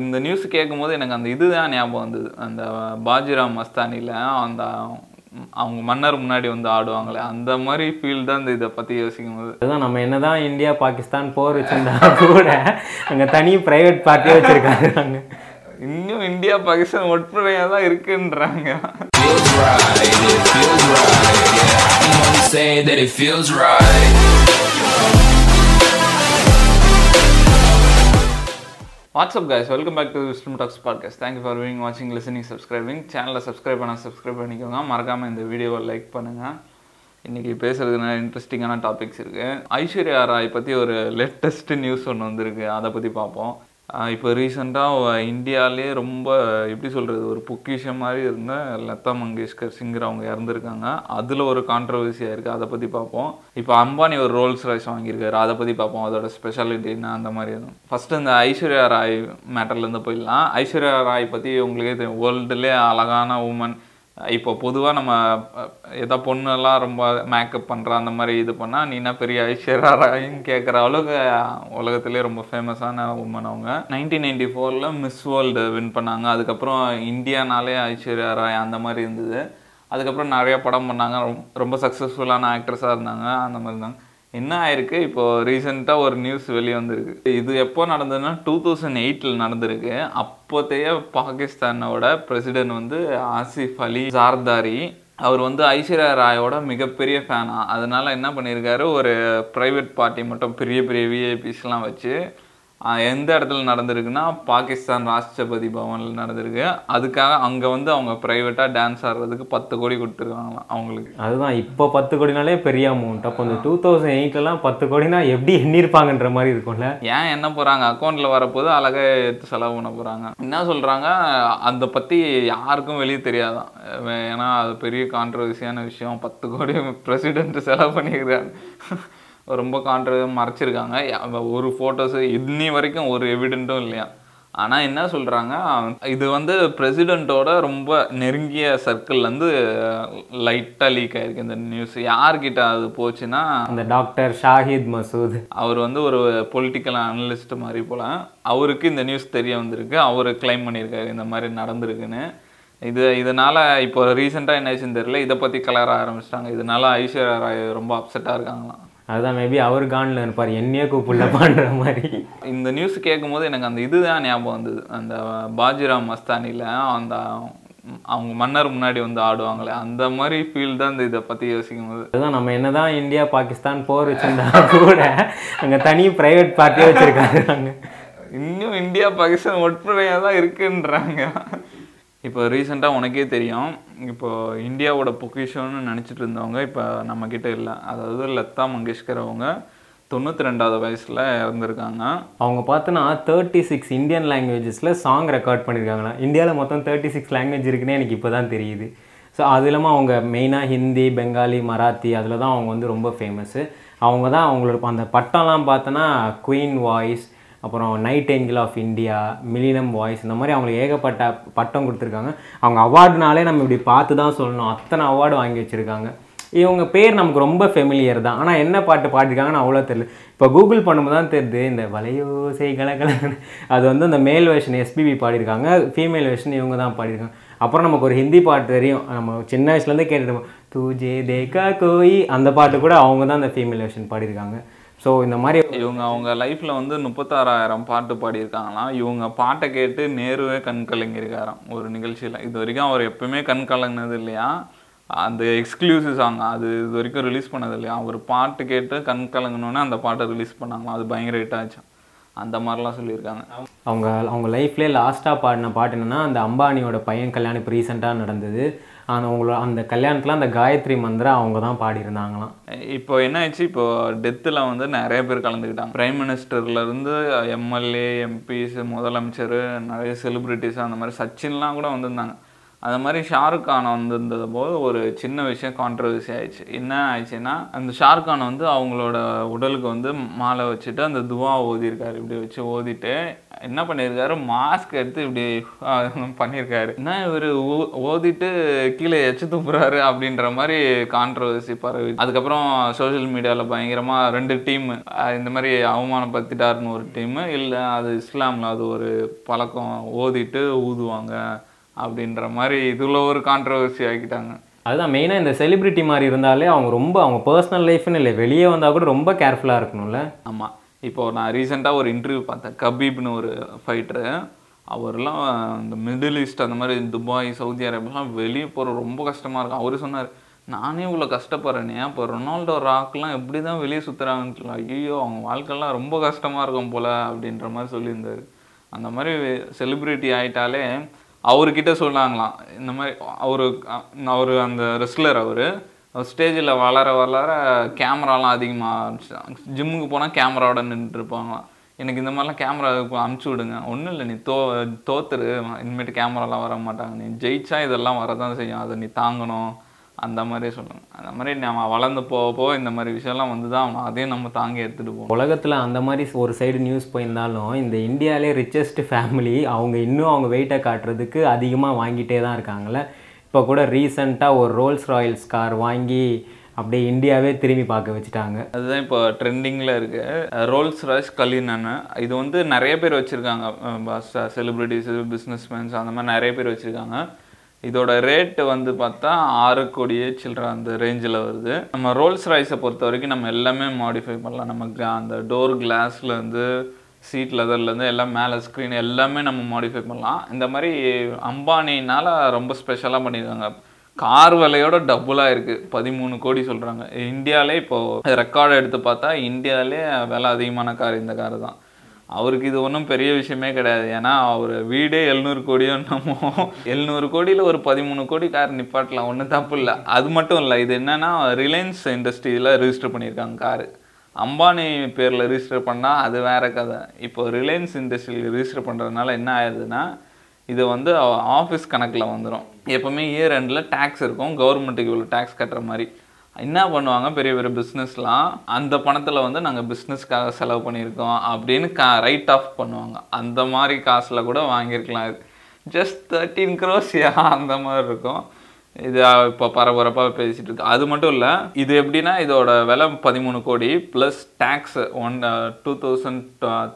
இந்த நியூஸ் கேட்கும்போது எனக்கு அந்த இதுதான் ஞாபகம் வந்தது. அந்த பாஜிராம் மஸ்தானியில் அந்த அவங்க மன்னர் முன்னாடி வந்து ஆடுவாங்களே அந்த மாதிரி ஃபீல் தான் இந்த இதை பற்றி யோசிக்கும் போது அதுதான் நம்ம என்னதான் இந்தியா பாகிஸ்தான் போர் வச்சிருந்தா கூட அங்க தனி பிரைவேட் பார்ட்டியே வச்சிருக்காங்க. இன்னும் இந்தியா பாகிஸ்தான் ஒற்றுமையாக தான் இருக்குன்றாங்க. Say that it feels right. What's up guys welcome back to wisdom talks podcast thank you for viewing வாட்சிங் லிசனிங் சப்ஸ்கிரைபிங் சேனலை சப்ஸ்கிரைப் பண்ண சப்ஸ்கிரைப் பண்ணிக்கோங்க. மறக்காமல் இந்த வீடியோவை லைக் பண்ணுங்கள் இன்றைக்கி பேசுகிறதுக்கு நிறைய இன்ட்ரெஸ்டிங்கான டாபிக்ஸ் இருக்குது ஐஸ்வர்யா ராய் பற்றி ஒரு லேட்டஸ்ட் நியூஸ் ஒன்று வந்திருக்கு. அதை பற்றி பார்ப்போம். இப்போ ரீசெண்டாக இந்தியாவிலே ரொம்ப எப்படி சொல்கிறது ஒரு பொக்கிஷம் மாதிரி இருந்த லதா மங்கேஷ்கர் சிங்கர் அவங்க இறந்துருக்காங்க. அதில் ஒரு கான்ட்ரவர்சியாக இருக்குது அதை பற்றி பார்ப்போம் இப்போ அம்பானி ஒரு ரோல்ஸ் ராய்ஸ் வாங்கியிருக்காரு. அதை பற்றி பார்ப்போம் அதோட ஸ்பெஷாலிட்டி என்ன அந்த மாதிரி எதுவும். ஃபஸ்ட்டு இந்த ஐஸ்வர்யா ராய் மேட்டர்லேருந்து போயிடலாம். ஐஸ்வர்யா ராய் பற்றி உங்களுக்கே தெரியும். வேர்ல்டுலே அழகான உமன் இப்போ பொதுவாக நம்ம ஏதோ பொண்ணெல்லாம் ரொம்ப மேக்கப் பண்ணுற அந்த மாதிரி இது பண்ணால் நீனா பெரிய ஐஸ்வர்யாராயின்னு கேட்குற அளவுக்கு உலகத்துலேயே ரொம்ப ஃபேமஸான உமன் அவங்க. நைன்டீன் நைன்டி ஃபோரில் மிஸ் வேர்ல்டு வின் பண்ணாங்க. அதுக்கப்புறம் இந்தியானாலே ஐஸ்வர்யா ராய் அந்த மாதிரி இருந்தது. அதுக்கப்புறம் நிறைய படம் பண்ணாங்க. ரொம்ப ரொம்ப சக்ஸஸ்ஃபுல்லான ஆக்ட்ரஸாக இருந்தாங்க. அந்த மாதிரி இருந்தாங்க. என்ன ஆயிருக்கு? இப்போ ரீசெண்டாக ஒரு நியூஸ் வெளியே வந்திருக்கு. இது எப்போ நடந்ததுன்னா டூ தௌசண்ட் எயிட்டில் நடந்திருக்கு. அப்போதைய பாகிஸ்தானோட பிரசிடென்ட் வந்து ஆசிஃப் அலி ஜார்தாரி. அவர் வந்து ஐஸ்வர்யா ராயோட மிகப்பெரிய ஃபேனா அதனால என்ன பண்ணியிருக்காரு? ஒரு ப்ரைவேட் பார்ட்டி மட்டும் பெரிய பெரிய விஐபிஸ்லாம் வச்சு எந்த இடத்துல நடந்திருக்குன்னா பாகிஸ்தான் ராஷ்டிரபதி பவனில் நடந்திருக்கு. அதுக்காக அங்கே வந்து அவங்க ப்ரைவேட்டாக டான்ஸ் ஆடுறதுக்கு பத்து கோடி கொடுத்துருக்காங்களாம் அவங்களுக்கு. அதுதான் இப்போ பத்து கோடினாலே பெரிய அமௌண்ட் அப்போ இந்த டூ தௌசண்ட் எயிட்லலாம் பத்து கோடினா எப்படி எண்ணிருப்பாங்கன்ற மாதிரி இருக்கும்ல? ஏன் என்ன போகிறாங்க அக்கௌண்ட்டில் வரப்போது அழகா எடுத்து செலவு பண்ண போகிறாங்க என்ன சொல்கிறாங்க அதை பற்றி யாருக்கும் வெளியே தெரியாதான் ஏன்னா அது பெரிய கான்ட்ரவர்சியான விஷயம். பத்து கோடி பிரசிடென்ட் செலவு பண்ணிக்கிறாங்க ரொம்ப கான்ட்ர மறைச்சிருக்காங்க. ஒரு ஃபோட்டோஸு இன்னி வரைக்கும் ஒரு எவிடென்ட்டும் இல்லையா? ஆனால் என்ன சொல்கிறாங்க இது வந்து பிரசிடெண்ட்டோட ரொம்ப நெருங்கிய சர்க்கிள்லேருந்து லைட்டாக லீக் ஆயிருக்கு இந்த நியூஸ் யார்கிட்ட அது போச்சுன்னா அந்த டாக்டர் ஷாஹித் மசூத். அவர் வந்து ஒரு பொலிட்டிக்கல் அனலிஸ்ட் மாதிரி போல. அவருக்கு இந்த நியூஸ் தெரிய வந்திருக்கு. அவர் கிளைம் பண்ணியிருக்காரு இந்த மாதிரி நடந்திருக்குன்னு. இது இதனால இப்போ ரீசெண்டாக என்ன ஆச்சுன்னு தெரியல. இதை பற்றி கலர ஆரம்பிச்சிட்டாங்க. இதனால ஐஸ்வர்யா ராய் ரொம்ப அப்செட்டாக இருக்காங்களாம். அதுதான் மேபி அவர் கான்ல இருப்பார். என்னையே கூப்பிடலப்பான்ற மாதிரி. இந்த நியூஸ் கேட்கும்போது எனக்கு அந்த இதுதான் ஞாபகம் வந்தது. அந்த பாஜிராம் மஸ்தானியில் அந்த அவங்க மன்னர் முன்னாடி வந்து ஆடுவாங்களே அந்த மாதிரி ஃபீல் தான் இந்த இதை பற்றி யோசிக்கும் போது அதுதான் நம்ம என்னதான் இந்தியா பாகிஸ்தான் போர் வச்சிருந்தா கூட அங்க தனி பிரைவேட் பார்ட்டியே வச்சிருக்காங்க. இன்னும் இந்தியா பாகிஸ்தான் ஒற்றுமையாக தான் இருக்குன்றாங்க. இப்போ ரீசெண்டாக உனக்கே தெரியும். இப்போ இந்தியாவோட பொக்கிஷம்னு நினச்சிட்டு இருந்தவங்க இப்போ நம்மக்கிட்ட இல்லை. அதாவது லதா மங்கேஷ்கர் அவங்க தொண்ணூற்றி ரெண்டாவது வயசில் இறந்துருக்காங்க. அவங்க பார்த்தோன்னா தேர்ட்டி சிக்ஸ் இந்தியன் லாங்குவேஜஸில் சாங் ரெக்கார்ட் பண்ணியிருக்காங்களா இந்தியாவில் மொத்தம் தேர்ட்டி சிக்ஸ் லாங்குவேஜ் இருக்குன்னே எனக்கு இப்போ தான் தெரியுது. ஸோ அது இல்லாமல் அவங்க மெயினாக ஹிந்தி பெங்காலி மராத்தி அதில் தான் அவங்க வந்து ரொம்ப ஃபேமஸ்ஸு அவங்க தான் அவங்களோட அந்த பட்டம்லாம் பார்த்தோன்னா குயின் வாய்ஸ் அப்புறம் nightingale of India millennium voice இந்த மாதிரி அவங்களுக்கு ஏகப்பட்ட பட்டம் கொடுத்துருக்காங்க. அவங்க அவார்டுனாலே நம்ம இப்படி பார்த்து தான் சொல்லணும். அத்தனை அவார்டு வாங்கி வச்சுருக்காங்க. இவங்க பேர் நமக்கு ரொம்ப ஃபெமிலியர் தான். ஆனால் என்ன பாட்டு பாடிருக்காங்கன்னு அவ்வளோ தெரியல. இப்போ கூகுள் பண்ணும்போது தான் தெரியுது இந்த வலையோசை கலகலன்னு. அது வந்து அந்த மேல் வெர்ஷன் எஸ்பிபி பாடியிருக்காங்க. ஃபீமேல் வெர்ஷன் இவங்க தான் பாடியிருக்காங்க. அப்புறம் நமக்கு ஒரு ஹிந்தி பாட்டு தெரியும். நம்ம சின்ன வயசுலேருந்தே கேட்டுருப்போம் தூஜே தேகா கோயி அந்த பாட்டு கூட அவங்க தான் அந்த ஃபீமேல் வெர்ஷன் பாடியிருக்காங்க. ஸோ இந்த மாதிரி இவங்க அவங்க லைஃப்பில் வந்து முப்பத்தாறாயிரம் பாட்டு பாடியிருக்காங்களாம். இவங்க பாட்டை கேட்டு நேருவே கண் கலங்கியிருக்காராம் ஒரு நிகழ்ச்சியில். இது வரைக்கும் அவர் எப்பவுமே கண் கலங்கினது இல்லையா? அந்த எக்ஸ்க்ளூசிவ் சாங் அது இது வரைக்கும் ரிலீஸ் பண்ணது இல்லையா? அவர் பாட்டு கேட்டு கண் கலங்கினோன்னே அந்த பாட்டை ரிலீஸ் பண்ணாங்களாம். அது பயங்கர ஹிட் ஆச்சான் அந்த மாதிரிலாம் சொல்லியிருக்காங்க. அவங்க அவங்க லைஃப்லேயே லாஸ்ட்டாக பாடின பாட்டு என்னன்னா அந்த அம்பானியோட பையன் கல்யாணம் இப்போ ரீசெண்டாக நடந்தது. ஆனால் அவங்களோட அந்த கல்யாணத்தில் அந்த காயத்ரி மந்திரம் அவங்க தான் பாடியிருந்தாங்களாம். இப்போ என்ன ஆச்சு இப்போ டெத்தில் வந்து நிறைய பேர் கலந்துக்கிட்டாங்க. பிரைம் மினிஸ்டர்லேருந்து எம்எல்ஏ எம்பிஸ் முதலமைச்சர் நிறைய செலிப்ரிட்டிஸ் அந்த மாதிரி சச்சின்லாம் கூட வந்திருந்தாங்க. அந்த மாதிரி ஷாருக் கான் வந்திருந்தது போது ஒரு சின்ன விஷயம் கான்ட்ரவர்சி ஆயிடுச்சு. என்ன ஆயிடுச்சுன்னா அந்த ஷாருக் கான் வந்து அவங்களோட உடலுக்கு வந்து மாலை வச்சுட்டு அந்த துவா ஓதியிருக்காரு. இப்படி வச்சு ஓதிட்டு என்ன பண்ணியிருக்காரு? மாஸ்க் எடுத்து இப்படி பண்ணியிருக்காரு. என்ன இவர் ஓதிட்டு கீழே எச்சு துப்புறாரு அப்படின்ற மாதிரி கான்ட்ரவர்சி பரவி. அதுக்கப்புறம் சோஷியல் மீடியாவில் பயங்கரமாக ரெண்டு டீம் இந்த மாதிரி அவமானப்படுத்திட்டாருன்னு ஒரு டீமு இல்லை அது இஸ்லாமில் அது ஒரு பழக்கம். ஓதிட்டு ஊதுவாங்க. அப்படின்ற மாதிரி இதில் ஒரு கான்ட்ரவர்சி ஆக்கிட்டாங்க. அதுதான் மெயினாக இந்த செலிபிரிட்டி மாதிரி இருந்தாலே அவங்க ரொம்ப அவங்க பர்சனல் லைஃப்னு இல்லை வெளியே வந்தால் கூட ரொம்ப கேர்ஃபுல்லாக இருக்கணும்ல? ஆமாம் இப்போ நான் ரீசெண்டாக ஒரு இன்டர்வியூ பார்த்தேன் கபீப்னு ஒரு ஃபைட்டரு அவர்லாம் இந்த மிடில் ஈஸ்ட் அந்த மாதிரி துபாய் சவுதி அரேபியாலாம் வெளியே போகிற ரொம்ப கஷ்டமாக இருக்கும். அவரு சொன்னார் நானே இவ்வளோ கஷ்டப்படுறேனே அப்போ ரொனால்டோ ராக்லாம் எப்படி தான் வெளியே சுற்றுறாங்கன்னு ஐயோ அவங்க வாழ்க்கைலாம் ரொம்ப கஷ்டமாக இருக்கும் போல அப்படின்ற மாதிரி சொல்லியிருந்தாரு. அந்த மாதிரி செலிப்ரிட்டி ஆயிட்டாலே அவர்கிட்ட சொன்னாங்களாம் இந்த மாதிரி அவரு அவர் அந்த ரெஸ்லர் அவர் ஸ்டேஜில் வளர வளர கேமராலாம் அதிகமாக ஜிம்முக்கு போனால் கேமராவோட நின்றுருப்பாங்களாம் எனக்கு இந்த மாதிரிலாம் கேமரா அமுச்சு விடுங்க. ஒன்றும் இல்லை நீ தோ தோத்துரு. இனிமேட்டு கேமராலாம் வர மாட்டாங்க. நீ ஜெயிச்சா இதெல்லாம் வரதான் செய்யும். அதை நீ தாங்கணும். அந்த மாதிரி சொல்லுங்க அந்த மாதிரி நம்ம வளர்ந்து போக போக இந்த மாதிரி விஷயம்லாம் வந்து தான் அதையும் நம்ம தாங்கி எடுத்துகிட்டு போகணும். உலகத்தில் அந்த மாதிரி ஒரு சைடு நியூஸ் போயிருந்தாலும் இந்த இந்தியாவிலே ரிச்சஸ்ட் ஃபேமிலி அவங்க இன்னும் அவங்க வெயிட்டை காட்டுறதுக்கு அதிகமாக வாங்கிட்டே தான் இருக்காங்கல்ல. இப்போ கூட ரீசண்டாக ஒரு ரோல்ஸ் ராயல்ஸ் கார் வாங்கி அப்படியே இந்தியாவே திரும்பி பார்க்க வச்சுட்டாங்க. அதுதான் இப்போ ட்ரெண்டிங்கில் இருக்கு. ரோல்ஸ் ராய்ஸ் கலினன்னு இது வந்து நிறைய பேர் வச்சுருக்காங்க. செலிப்ரிட்டிஸ் பிஸ்னஸ்மேன்ஸ் அந்த மாதிரி நிறைய பேர் வச்சுருக்காங்க. இதோட ரேட்டு வந்து பார்த்தா ஆறு கோடியே சில்லற அந்த ரேஞ்சில் வருது. நம்ம ரோல்ஸ் ராய்ஸை பொறுத்த வரைக்கும் நம்ம எல்லாமே மாடிஃபை பண்ணலாம். நமக்கு அந்த டோர் கிளாஸ்லேருந்து சீட் லெதர்லேருந்து எல்லாம் மேலே ஸ்க்ரீன் எல்லாமே நம்ம மாடிஃபை பண்ணலாம். இந்த மாதிரி அம்பானினால் ரொம்ப ஸ்பெஷலாக பண்ணியிருக்காங்க. கார் விலையோட டபுளாக இருக்குது பதிமூணு கோடி சொல்கிறாங்க இந்தியாவிலே இப்போது ரெக்கார்டு எடுத்து பார்த்தா இந்தியாவிலே விலை அதிகமான கார் இந்த கார் தான் அவருக்கு இது ஒன்றும் பெரிய விஷயமே கிடையாது. ஏன்னா அவர் வீடே எழுநூறு கோடியோ என்னமோ எழுநூறு கோடியில் ஒரு பதிமூணு கோடி கார் நிப்பாட்டலாம். ஒன்றும் தப்பு இல்லை. அது மட்டும் இல்லை இது என்னன்னா ரிலையன்ஸ் இண்டஸ்ட்ரியில் ரிஜிஸ்டர் பண்ணியிருக்காங்க காரு. அம்பானி பேரில் ரிஜிஸ்டர் பண்ணால் அது வேற கதை. இப்போ ரிலையன்ஸ் இண்டஸ்ட்ரியில் ரிஜிஸ்டர் பண்ணுறதுனால என்ன ஆயிடுதுன்னா இது வந்து ஆஃபீஸ் கணக்கில் வந்துடும் எப்போவுமே இயர் எண்டில் டேக்ஸ் இருக்கும். கவர்மெண்ட்டுக்கு இவ்வளோ டேக்ஸ் கட்டுற மாதிரி. என்ன பண்ணுவாங்க? பெரிய பெரிய பிஸ்னஸ்லாம் அந்த பணத்தில் வந்து நாங்கள் பிஸ்னஸ்க்காக செலவு பண்ணியிருக்கோம் அப்படின்னு கா ரைட் ஆஃப் பண்ணுவாங்க. அந்த மாதிரி காசில் கூட வாங்கியிருக்கலாம் இது. ஜஸ்ட் தேர்ட்டீன் க்ரோஸியா அந்த மாதிரி இருக்கும். இது இப்போ பரபரப்பாக பேசிகிட்டு இருக்கு. அது மட்டும் இல்லை இது எப்படின்னா இதோட விலை பதிமூணு கோடி plus tax one two thousand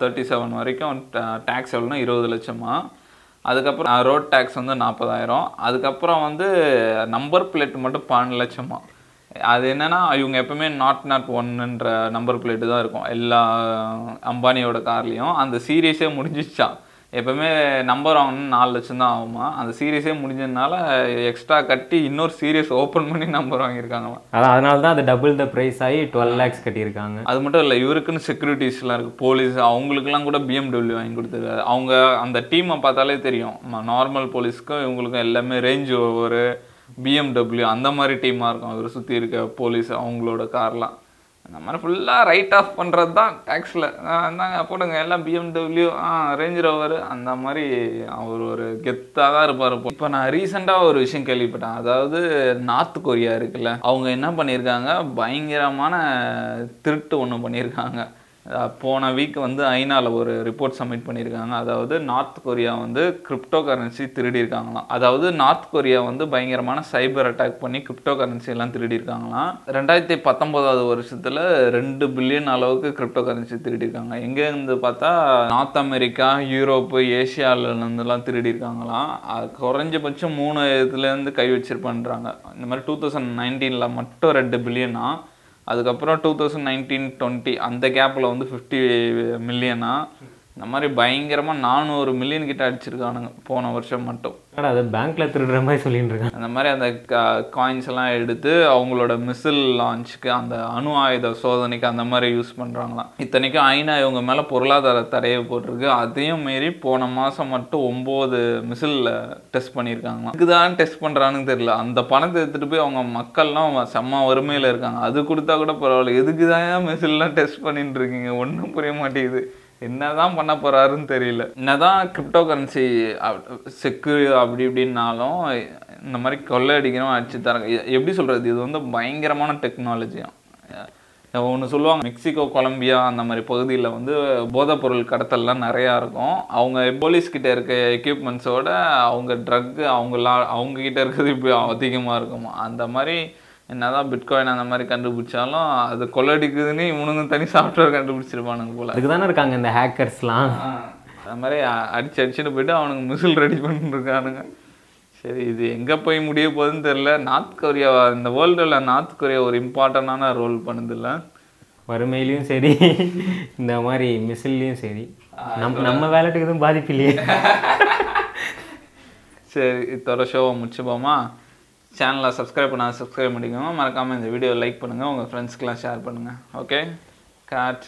thirty seven வரைக்கும் டேக்ஸ் எவ்வளோனா இருபது லட்சமாக அதுக்கப்புறம் ரோட் டேக்ஸ் வந்து நாற்பதாயிரம் அதுக்கப்புறம் வந்து நம்பர் பிளேட் மட்டும் பன்னெண்டு லட்சமாக அது என்னன்னா இவங்க எப்பவுமே நாட் நாட் ஒன்னுன்ற நம்பர் பிளேட்டு தான் இருக்கும். எல்லா அம்பானியோட கார்லேயும். அந்த சீரியஸே முடிஞ்சிச்சான் எப்பவுமே நம்பர் வாங்கணும்னு நாலு லட்சம் தான் ஆகுமா? அந்த சீரியஸே முடிஞ்சதுனால எக்ஸ்ட்ரா கட்டி இன்னொரு சீரியஸ் ஓப்பன் பண்ணி நம்பர் வாங்கியிருக்காங்களாம் அதான் அதனால தான் அது டபுள் த ப்ரைஸ் ஆகி டுவெல் லேக்ஸ் கட்டியிருக்காங்க. அது மட்டும் இல்லை இவருக்குன்னு செக்யூரிட்டிஸ்லாம் இருக்குது போலீஸ் அவங்களுக்குலாம் கூட பிஎம்டபிள்யூ வாங்கி கொடுத்துருக்காரு. அவங்க அந்த டீமை பார்த்தாலே தெரியும். நார்மல் போலீஸ்க்கும் இவங்களுக்கும் எல்லாமே ரேஞ்ச் ஒரு பிஎம்டபிள்யூ அந்த மாதிரி டீமாக இருக்கும். அவர் சுற்றி இருக்க போலீஸ் அவங்களோட கார்லாம் அந்த மாதிரி ஃபுல்லாக ரைட் ஆஃப் பண்ணுறது தான் டேக்ஸில் இருந்தாங்க போடுங்க. எல்லாம் பிஎம்டபிள்யூ ஆ ரேஞ்ச் ரோவர் அந்த மாதிரி அவர் ஒரு கெத்தாக தான் இருப்பார் இப்போ நான் ரீசெண்டாக ஒரு விஷயம் கேள்விப்பட்டேன். அதாவது நார்த் கொரியா இருக்குல்ல அவங்க என்ன பண்ணியிருக்காங்க? பயங்கரமான திருட்டு ஒன்று பண்ணியிருக்காங்க. போன வீக் வந்து ஐநாவில் ஒரு ரிப்போர்ட் சப்மிட் பண்ணியிருக்காங்க. அதாவது நார்த் கொரியா வந்து கிரிப்டோ கரன்சி திருடியிருக்காங்களாம். அதாவது நார்த் கொரியா வந்து பயங்கரமான சைபர் அட்டாக் பண்ணி கிரிப்டோ கரன்சி எல்லாம் திருடியிருக்காங்களாம். ரெண்டாயிரத்தி பத்தொம்போதாவது வருஷத்தில் ரெண்டு பில்லியன் அளவுக்கு கிரிப்டோ கரன்சி திருடியிருக்காங்க. எங்கேருந்து இருந்து பார்த்தா நார்த் அமெரிக்கா யூரோப்பு ஏஷியாவிலேருந்துலாம் திருடியிருக்காங்களாம். குறைஞ்சபட்சம் மூணு இதுலேருந்து கை வச்சிருப்பான்றாங்க. இந்த மாதிரி டூ தௌசண்ட் நைன்டீனில் மட்டும் ரெண்டு பில்லியனா அதுக்கப்புறம் டூ தௌசண்ட் நைன்டீன் டுவெண்ட்டி அந்த கேப்பில் வந்து ஃபிஃப்டி மில்லியனா இந்த மாதிரி பயங்கரமாக நானூறு மில்லியன் கிட்ட அடிச்சிருக்கானுங்க. போன வருஷம் மட்டும். என்னடா அது பேங்க்ல திருடுற மாதிரி சொல்லிட்டு இருக்காங்க. அந்த மாதிரி அந்த காயின்ஸ் எல்லாம் எடுத்து அவங்களோட மிசில் லான்ச்சுக்கு அந்த அணு ஆயுத சோதனைக்கு அந்த மாதிரி யூஸ் பண்ணுறாங்களாம் இத்தனைக்கும் ஐநா இவங்க மேலே பொருளாதார தடையை போட்டிருக்கு. அதையும் மீறி போன மாதம் மட்டும் ஒம்பது மிசில் டெஸ்ட் பண்ணியிருக்காங்களாம். இதுதான் டெஸ்ட் பண்ணுறான்னு தெரியல. அந்த பணத்தை எடுத்துகிட்டு போய் அவங்க மக்கள்லாம் செம்ம வறுமையில் இருக்காங்க. அது கொடுத்தா கூட பரவாயில்ல. எதுக்கு தான் மிசில்லாம் டெஸ்ட் பண்ணிட்டு இருக்கீங்க? ஒன்றும் புரிய மாட்டேங்குது. என்னதான் பண்ண போறாருன்னு தெரியல. என்னதான் கிரிப்டோ கரன்சி செக்கு அப்படி இப்படின்னாலும் இந்த மாதிரி கொள்ளை அடிக்கிறோம் அடிச்சு தராங்க எ- எப்படி சொல்றது? இது வந்து பயங்கரமான டெக்னாலஜியும் ஒன்று சொல்லுவாங்க மெக்சிகோ கொலம்பியா அந்த மாதிரி பகுதியில் வந்து போதைப்பொருள் கடத்தல்லாம் நிறையா இருக்கும். அவங்க போலீஸ்கிட்ட இருக்க எக்யூப்மெண்ட்ஸோட அவங்க ட்ரக்கு அவங்களா அவங்கக்கிட்ட இருக்கிறது இப்போ அதிகமாக இருக்குமா? அந்த மாதிரி என்னதான் பிட்காயின் அந்த மாதிரி கண்டுபிடிச்சாலும் அது கொள்ளடிக்குதுன்னு இவனுங்க தனி சாஃப்ட்வேர் கண்டுபிடிச்சிருப்பானுங்க போல. அதுக்கு தானே இருக்காங்க இந்த ஹேக்கர்ஸ்லாம் அது மாதிரி அடிச்சு அடிச்சுட்டு போயிட்டு அவனுங்க மிசில் ரெடி பண்ணிட்டு இருக்கானுங்க சரி இது எங்கே போய் முடிய போகுதுன்னு தெரில நார்த் கொரியா இந்த வேர்ல்டில் நார்த் கொரியா ஒரு இம்பார்ட்டண்டான ரோல் பண்ணுதில்ல. வறுமையிலையும் சரி இந்த மாதிரி மிசில்லையும் சரி. நம் நம்ம வேலைட்டுக்கு எதுவும் பாதிப்பு இல்லையே. சரி இத்தோட ஷோவை முடிச்சுப்போமா? சேனலை சப்ஸ்கிரைப் பண்ணால் சப்ஸ்கிரைப் பண்ணிக்கோங்க. மறக்காமல் இந்த வீடியோ லைக் பண்ணுங்கள் உங்கள் ஃப்ரெண்ட்ஸ்க்கெலாம் ஷேர் பண்ணுங்கள் ஓகே காட்